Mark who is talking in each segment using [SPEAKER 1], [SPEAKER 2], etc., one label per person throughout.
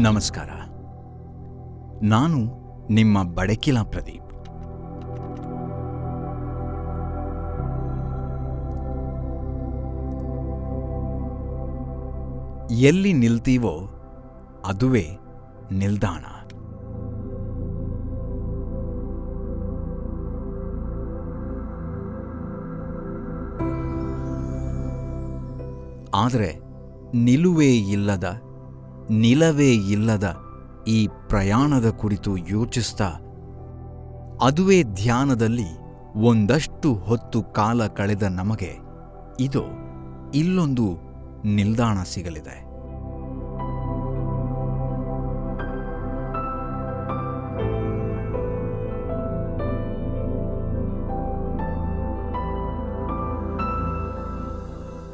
[SPEAKER 1] ನಮಸ್ಕಾರ. ನಾನು ನಿಮ್ಮ ಬಡಕಿಲ ಪ್ರದೀಪ್. ಎಲ್ಲಿ ನಿಲ್ತೀವೋ ಅದುವೇ ನಿಲ್ದಾಣ. ಆದರೆ ನಿಲುವೇ ಇಲ್ಲದ ನಿಲವೇ ಇಲ್ಲದ ಈ ಪ್ರಯಾಣದ ಕುರಿತು ಯೋಚಿಸ್ತಾ, ಅದುವೇ ಧ್ಯಾನದಲ್ಲಿ ಒಂದಷ್ಟು ಹೊತ್ತು ಕಾಲ ಕಳೆದ ನಮಗೆ ಇದು ಇಲ್ಲೊಂದು ನಿಲ್ದಾಣ ಸಿಗಲಿದೆ.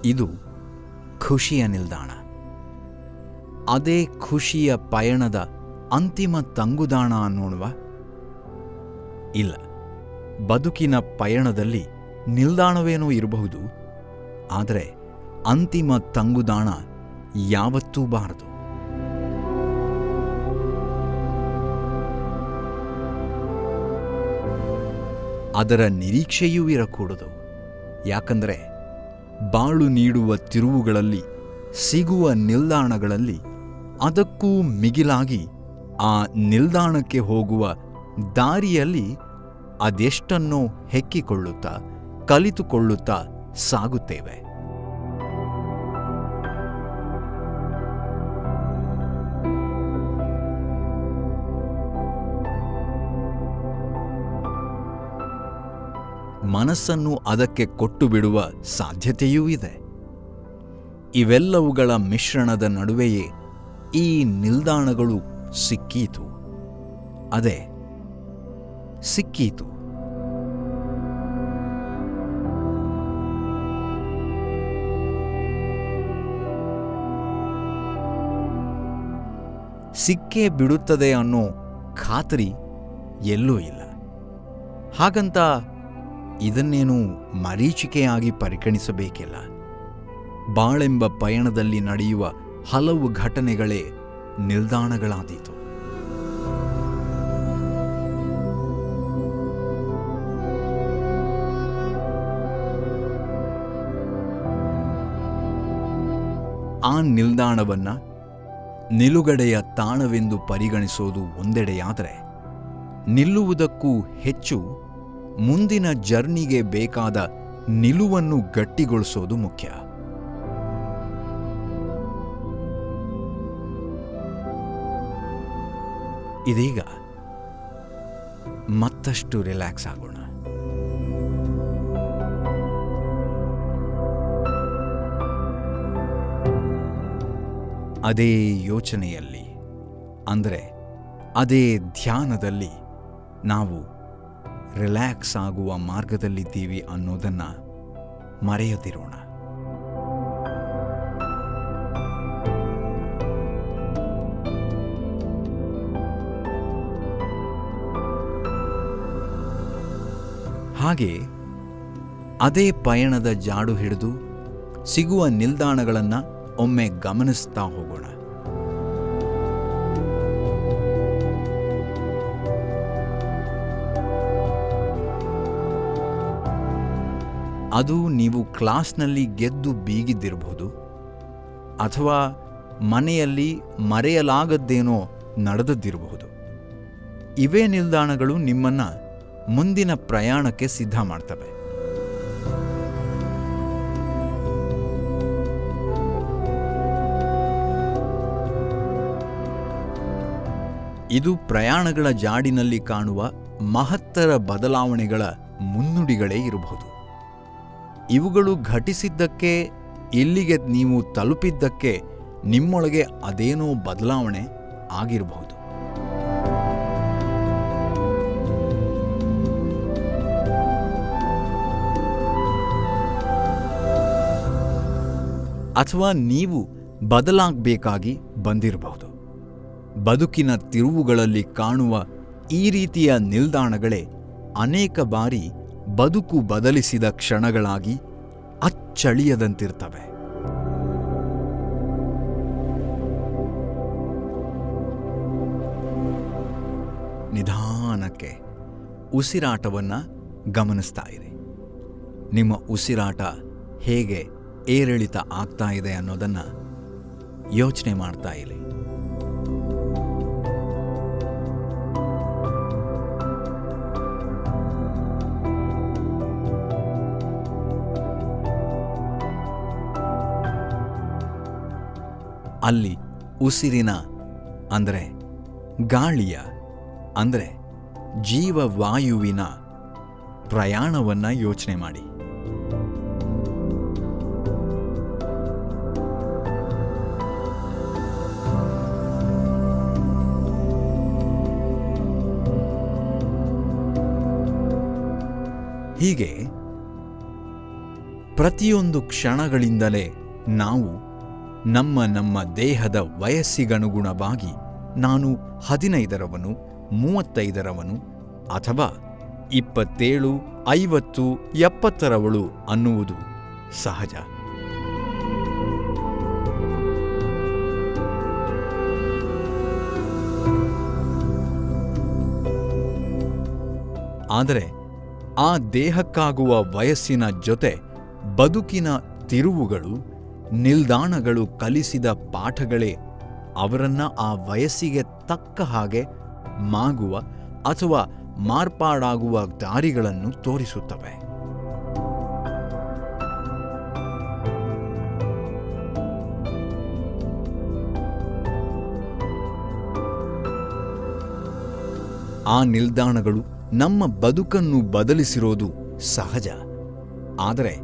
[SPEAKER 1] ಇದು ಖುಷಿಯ ನಿಲ್ದಾಣ. ಅದೇ ಖುಷಿಯ ಪಯಣದ ಅಂತಿಮ ತಂಗುದಾಣ ಅನ್ನೋಣವ ಇಲ್ಲ. ಬದುಕಿನ ಪಯಣದಲ್ಲಿ ನಿಲ್ದಾಣವೇನೋ ಇರಬಹುದು. ಆದರೆ ಅಂತಿಮ ತಂಗುದಾಣ ಯಾವತ್ತೂ ಬಾರದು. ಅದರ ನಿರೀಕ್ಷೆಯೂ ಇರಕೂಡದು. ಯಾಕಂದರೆ ಬಾಳು ನೀಡುವ ತಿರುವುಗಳಲ್ಲಿ, ಸಿಗುವ ನಿಲ್ದಾಣಗಳಲ್ಲಿ ಅದಕ್ಕೂ ಮಿಗಿಲಾಗಿ ಆ ನಿಲ್ದಾಣಕ್ಕೆ ಹೋಗುವ ದಾರಿಯಲ್ಲಿ ಅದೆಷ್ಟನ್ನೋ ಹೆಕ್ಕಿಕೊಳ್ಳುತ್ತಾ, ಕಲಿತುಕೊಳ್ಳುತ್ತಾ ಸಾಗುತ್ತೇವೆ. ಮನಸ್ಸನ್ನು ಅದಕ್ಕೆ ಕೊಟ್ಟು ಬಿಡುವ ಸಾಧ್ಯತೆಯೂ ಇದೆ. ಇವೆಲ್ಲವುಗಳ ಮಿಶ್ರಣದ ನಡುವೆಯೇ ಈ ನಿಲ್ದಾಣಗಳು ಸಿಕ್ಕೀತು. ಅದೇ, ಸಿಕ್ಕೀತು. ಸಿಕ್ಕೇ ಬಿಡುತ್ತದೆ ಅನ್ನೋ ಖಾತ್ರಿ ಎಲ್ಲೂ ಇಲ್ಲ. ಹಾಗಂತ ಇದನ್ನೇನು ಮರೀಚಿಕೆಯಾಗಿ ಪರಿಗಣಿಸಬೇಕಿಲ್ಲ. ಬಾಳೆಂಬ ಪಯಣದಲ್ಲಿ ನಡೆಯುವ ಹಲವು ಘಟನೆಗಳೇ ನಿಲ್ದಾಣಗಳಾದೀತು. ಆ ನಿಲ್ದಾಣವನ್ನು ನಿಲುಗಡೆಯ ತಾಣವೆಂದು ಪರಿಗಣಿಸೋದು ಒಂದೆಡೆಯಾದರೆ, ನಿಲ್ಲುವುದಕ್ಕೂ ಹೆಚ್ಚು ಮುಂದಿನ ಜರ್ನಿಗೆ ಬೇಕಾದ ನಿಲುವನ್ನು ಗಟ್ಟಿಗೊಳಿಸೋದು ಮುಖ್ಯ. ಇದೀಗ ಮತ್ತಷ್ಟು ರಿಲ್ಯಾಕ್ಸ್ ಆಗೋಣ. ಅದೇ ಯೋಚನೆಯಲ್ಲಿ, ಅಂದರೆ ಅದೇ ಧ್ಯಾನದಲ್ಲಿ ನಾವು ರಿಲ್ಯಾಕ್ಸ್ ಆಗುವ ಮಾರ್ಗದಲ್ಲಿದ್ದೀವಿ ಅನ್ನೋದನ್ನು ಮರೆಯದಿರೋಣ. ಹಾಗೆ ಅದೇ ಪಯಣದ ಜಾಡು ಹಿಡಿದು ಸಿಗುವ ನಿಲ್ದಾಣಗಳನ್ನು ಒಮ್ಮೆ ಗಮನಿಸ್ತಾ ಹೋಗೋಣ. ಅದು ನೀವು ಕ್ಲಾಸ್ನಲ್ಲಿ ಗೆದ್ದು ಬೀಗಿದ್ದಿರಬಹುದು ಅಥವಾ ಮನೆಯಲ್ಲಿ ಮರೆಯಲಾಗದ್ದೇನೋ ನಡೆದದ್ದಿರಬಹುದು ಇವೇ ನಿಲ್ದಾಣಗಳು ನಿಮ್ಮನ್ನ ಮುಂದಿನ ಪ್ರಯಾಣಕ್ಕೆ ಸಿದ್ಧ ಮಾಡ್ತವೆ. ಇದು ಪ್ರಯಾಣಗಳ ಜಾಡಿನಲ್ಲಿ ಕಾಣುವ ಮಹತ್ತರ ಬದಲಾವಣೆಗಳ ಮುನ್ನುಡಿಗಳೇ ಇರಬಹುದು. ಇವುಗಳು ಘಟಿಸಿದ್ದಕ್ಕೆ, ಇಲ್ಲಿಗೆ ನೀವು ತಲುಪಿದ್ದಕ್ಕೆ ನಿಮ್ಮೊಳಗೆ ಅದೇನೋ ಬದಲಾವಣೆ ಆಗಿರಬಹುದು. ಅಥವಾ ನೀವು ಬದಲಾಗಬೇಕಾಗಿ ಬಂದಿರಬಹುದು. ಬದುಕಿನ ತಿರುವುಗಳಲ್ಲಿ ಕಾಣುವ ಈ ರೀತಿಯ ನಿಲ್ದಾಣಗಳೇ ಅನೇಕ ಬಾರಿ ಬದುಕು ಬದಲಿಸಿದ ಕ್ಷಣಗಳಾಗಿ ಅಚ್ಚಳಿಯದಂತಿರ್ತವೆ. ನಿಧಾನಕ್ಕೆ ಉಸಿರಾಟವನ್ನು ಗಮನಿಸ್ತಾ ಇರಿ. ನಿಮ್ಮ ಉಸಿರಾಟ ಹೇಗೆ ಏರಿಳಿತ ಆಗ್ತಾ ಇದೆ ಅನ್ನೋದನ್ನು ಯೋಚನೆ ಮಾಡ್ತಾ ಇಲ್ಲಿ ಅಲ್ಲಿ ಉಸಿರಿನ ಅಂದರೆ ಗಾಳಿಯ ಅಂದರೆ ಜೀವವಾಯುವಿನ ಪ್ರಯಾಣವನ್ನು ಯೋಚನೆ ಮಾಡಿ. ಹೀಗೆ ಪ್ರತಿಯೊಂದು ಕ್ಷಣಗಳಿಂದಲೇ ನಾವು ನಮ್ಮ ನಮ್ಮ ದೇಹದ ವಯಸ್ಸಿಗನುಗುಣವಾಗಿ ನಾನು ಹದಿನೈದರವನು, ಮೂವತ್ತೈದರವನು ಅಥವಾ ಇಪ್ಪತ್ತೇಳು, ಐವತ್ತು, ಎಪ್ಪತ್ತರವಳು ಅನ್ನುವುದು ಸಹಜ. ಆದರೆ ಆ ದೇಹಕ್ಕಾಗುವ ವಯಸ್ಸಿನ ಜೊತೆ ಬದುಕಿನ ತಿರುವುಗಳು, ನಿಲ್ದಾಣಗಳು ಕಲಿಸಿದ ಪಾಠಗಳೇ ಅವರನ್ನ ಆ ವಯಸ್ಸಿಗೆ ತಕ್ಕ ಹಾಗೆ ಮಾಗುವ ಅಥವಾ ಮಾರ್ಪಾಡಾಗುವ ದಾರಿಗಳನ್ನು ತೋರಿಸುತ್ತವೆ. ಆ ನಿಲ್ದಾಣಗಳು ನಮ್ಮ ಬದುಕನ್ನು ಬದಲಿಸಿರೋದು ಸಹಜ. ಆದರೆ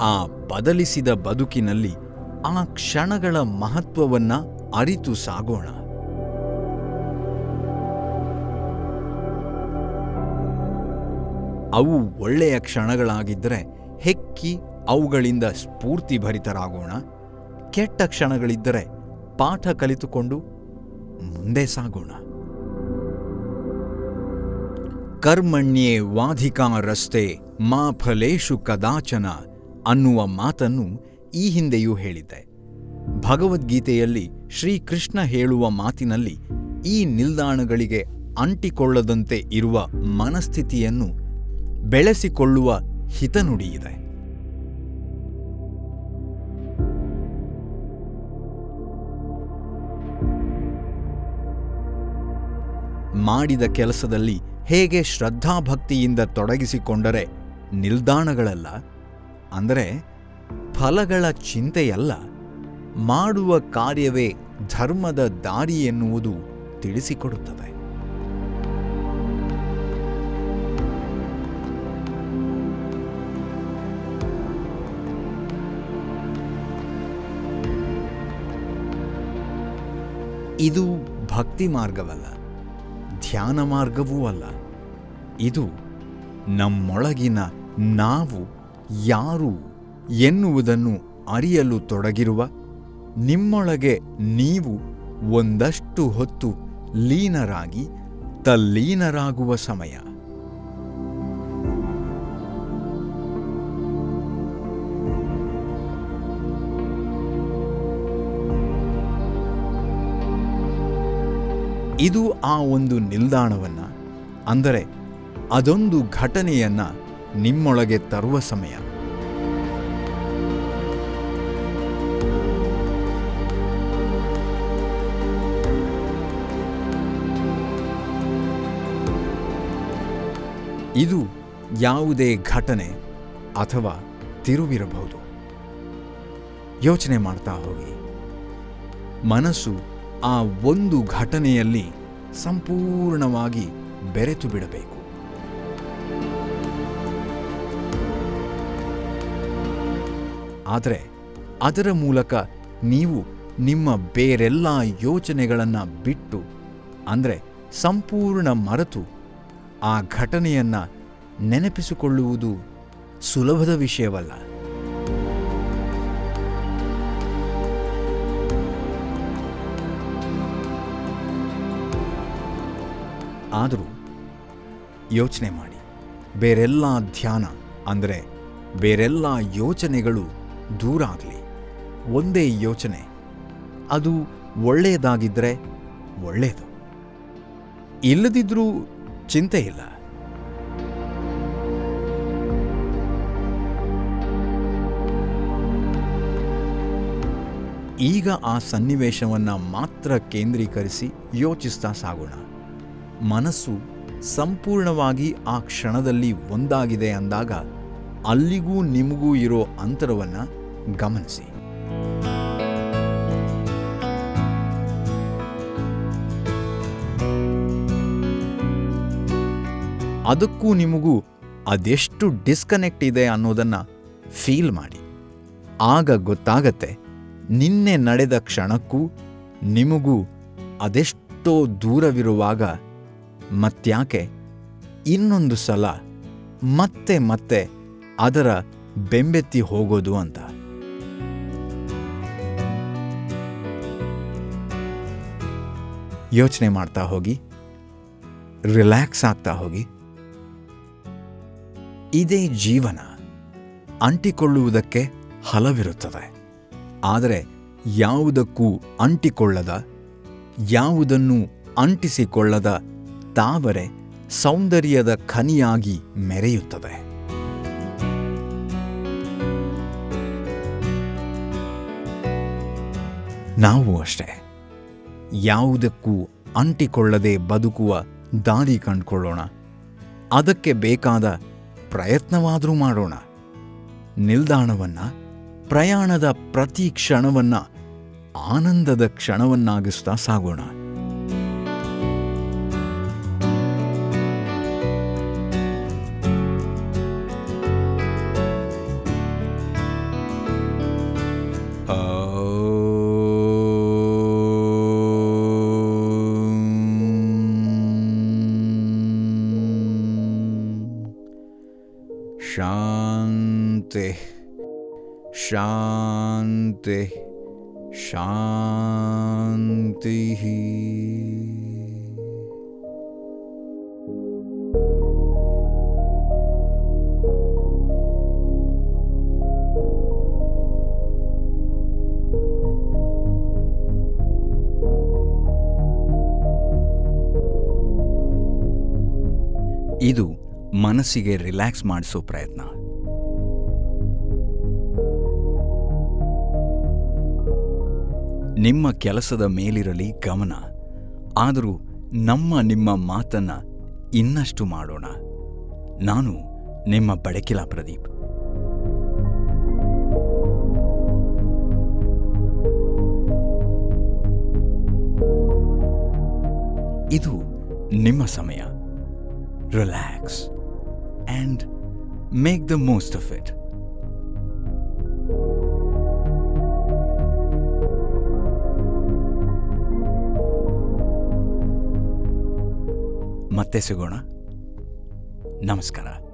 [SPEAKER 1] ಆ ಬದಲಿಸಿದ ಬದುಕಿನಲ್ಲಿ ಆ ಕ್ಷಣಗಳ ಮಹತ್ವವನ್ನ ಅರಿತು ಸಾಗೋಣ. ಅವು ಒಳ್ಳೆಯ ಕ್ಷಣಗಳಾಗಿದ್ದರೆ ಹೆಕ್ಕಿ ಅವುಗಳಿಂದ ಸ್ಫೂರ್ತಿಭರಿತರಾಗೋಣ ಕೆಟ್ಟ ಕ್ಷಣಗಳಿದ್ದರೆ ಪಾಠ ಕಲಿತುಕೊಂಡು ಮುಂದೆ ಸಾಗೋಣ. ಕರ್ಮಣ್ಯೇ ವಾಧಿಕಾರಸ್ತೆ ಮಾ ಫಲೇಶು ಕದಾಚನ ಅನ್ನುವ ಮಾತನ್ನು ಈ ಹಿಂದೆಯೂ ಹೇಳಿದ್ದೆ. ಭಗವದ್ಗೀತೆಯಲ್ಲಿ ಶ್ರೀಕೃಷ್ಣ ಹೇಳುವ ಮಾತಿನಲ್ಲಿ ಈ ನಿಲ್ದಾಣಗಳಿಗೆ ಅಂಟಿಕೊಳ್ಳದಂತೆ ಇರುವ ಮನಸ್ಥಿತಿಯನ್ನು ಬೆಳೆಸಿಕೊಳ್ಳುವ ಹಿತನುಡಿಯಿದೆ. ಮಾಡಿದ ಕೆಲಸದಲ್ಲಿ ಹೇಗೆ ಶ್ರದ್ಧಾಭಕ್ತಿಯಿಂದ ತೊಡಗಿಸಿಕೊಂಡರೆ ನಿಲ್ದಾಣಗಳಲ್ಲ? ಅಂದರೆ ಫಲಗಳ ಚಿಂತೆಯಲ್ಲ. ಮಾಡುವ ಕಾರ್ಯವೇ ಧರ್ಮದ ದಾರಿ ಎನ್ನುವುದು ತಿಳಿಸಿಕೊಡುತ್ತದೆ. ಇದು ಭಕ್ತಿ ಮಾರ್ಗವಲ್ಲ. ಧ್ಯಾನ ಮಾರ್ಗವೂ ಅಲ್ಲ. ಇದು ನಮ್ಮೊಳಗಿನ ನಾವು ಯಾರು ಎನ್ನುವುದನ್ನು ಅರಿಯಲು ತೊಡಗಿರುವ ನಿಮ್ಮೊಳಗೆ ನೀವು ಒಂದಷ್ಟು ಹೊತ್ತು ಲೀನರಾಗಿ ತಲ್ಲೀನರಾಗುವ ಸಮಯ. ಇದು ಆ ಒಂದು ನಿಲ್ದಾಣವನ್ನು, ಅಂದರೆ ಅದೊಂದು ಘಟನೆಯನ್ನ ನಿಮ್ಮೊಳಗೆ ತರುವ ಸಮಯ. ಇದು ಯಾವುದೇ ಘಟನೆ ಅಥವಾ ತಿರುವಿರಬಹುದು. ಯೋಚನೆ ಮಾಡ್ತಾ ಹೋಗಿ. ಮನಸ್ಸು ಆ ಒಂದು ಘಟನೆಯಲ್ಲಿ ಸಂಪೂರ್ಣವಾಗಿ ಬೆರೆತು ಬಿಡಬೇಕು. ಆದರೆ ಅದರ ಮೂಲಕ ನೀವು ನಿಮ್ಮ ಬೇರೆಲ್ಲ ಯೋಚನೆಗಳನ್ನು ಬಿಟ್ಟು, ಅಂದರೆ ಸಂಪೂರ್ಣ ಮರೆತು ಆ ಘಟನೆಯನ್ನ ನೆನಪಿಸಿಕೊಳ್ಳುವುದು ಸುಲಭದ ವಿಷಯವಲ್ಲ. ಆದರೂ ಯೋಚನೆ ಮಾಡಿ. ಬೇರೆಲ್ಲ ಧ್ಯಾನ ಅಂದರೆ ಬೇರೆಲ್ಲ ಯೋಚನೆಗಳು ದೂರ ಆಗಲಿ. ಒಂದೇ ಯೋಚನೆ, ಅದು ಒಳ್ಳೆಯದಾಗಿದ್ದರೆ ಒಳ್ಳೆಯದು. ಇಲ್ಲದಿದ್ರೂ ಚಿಂತೆ ಇಲ್ಲ. ಈಗ ಆ ಸನ್ನಿವೇಶವನ್ನು ಮಾತ್ರ ಕೇಂದ್ರೀಕರಿಸಿ ಯೋಚಿಸ್ತಾ ಸಾಗೋಣ. ಮನಸ್ಸು ಸಂಪೂರ್ಣವಾಗಿ ಆ ಕ್ಷಣದಲ್ಲಿ ಒಂದಾಗಿದೆ ಅಂದಾಗ ಅಲ್ಲಿಗೂ ನಿಮಗೂ ಇರೋ ಅಂತರವನ್ನು ಗಮನಿಸಿ. ಅದಕ್ಕೂ ನಿಮಗೂ ಅದೆಷ್ಟು ಡಿಸ್ಕನೆಕ್ಟ್ ಇದೆ ಅನ್ನೋದನ್ನು ಫೀಲ್ ಮಾಡಿ. ಆಗ ಗೊತ್ತಾಗತ್ತೆ, ನಿನ್ನೆ ನಡೆದ ಕ್ಷಣಕ್ಕೂ ನಿಮಗೂ ಅದೆಷ್ಟೋ ದೂರವಿರುವಾಗ ಮತ್ಯಾಕೆ ಇನ್ನೊಂದು ಸಲ ಮತ್ತೆ ಮತ್ತೆ ಅದರ ಬೆಂಬೆತ್ತಿ ಹೋಗೋದು ಅಂತ. ಯೋಚನೆ ಮಾಡ್ತಾ ಹೋಗಿ. ರಿಲ್ಯಾಕ್ಸ್ ಆಗ್ತಾ ಹೋಗಿ. ಇದೇ ಜೀವನ ಅಂಟಿಕೊಳ್ಳುವುದಕ್ಕೆ ಹಲವಿರುತ್ತದೆ. ಆದರೆ ಯಾವುದಕ್ಕೂ ಅಂಟಿಕೊಳ್ಳದ, ಯಾವುದನ್ನು ಅಂಟಿಸಿಕೊಳ್ಳದ ತಾವರೆ ಸೌಂದರ್ಯದ ಖನಿಯಾಗಿ ಮೆರೆಯುತ್ತದೆ. ನಾವು ಅಷ್ಟೇ. ಯಾವುದಕ್ಕೂ ಅಂಟಿಕೊಳ್ಳದೆ ಬದುಕುವ ದಾರಿ ಕಂಡುಕೊಳ್ಳೋಣ. ಅದಕ್ಕೆ ಬೇಕಾದ ಪ್ರಯತ್ನವಾದರೂ ಮಾಡೋಣ. ನಿಲ್ದಾಣವನ್ನ, ಪ್ರಯಾಣದ ಪ್ರತಿ ಕ್ಷಣವನ್ನ, ಆನಂದದ ಕ್ಷಣವನ್ನಾಗಿಸ್ತಾ ಸಾಗೋಣ. शान्तिः शान्तिः शान्तिः ಇದು ಮನಸ್ಸಿಗೆ ರಿಲ್ಯಾಕ್ಸ್ ಮಾಡಿಸೋ ಪ್ರಯತ್ನ. ನಿಮ್ಮ ಕೆಲಸದ ಮೇಲಿರಲಿ ಗಮನ. ಆದರೂ ನಮ್ಮ ನಿಮ್ಮ ಮಾತನ್ನ ಇನ್ನಷ್ಟು ಮಾಡೋಣ. ನಾನು ನಿಮ್ಮ ಬಡಕಿಲ ಪ್ರದೀಪ್. ಇದು ನಿಮ್ಮ ಸಮಯ. Relax. and make the most of it ಮತ್ತೆ ಸಿಗೋಣ ನಮಸ್ಕಾರ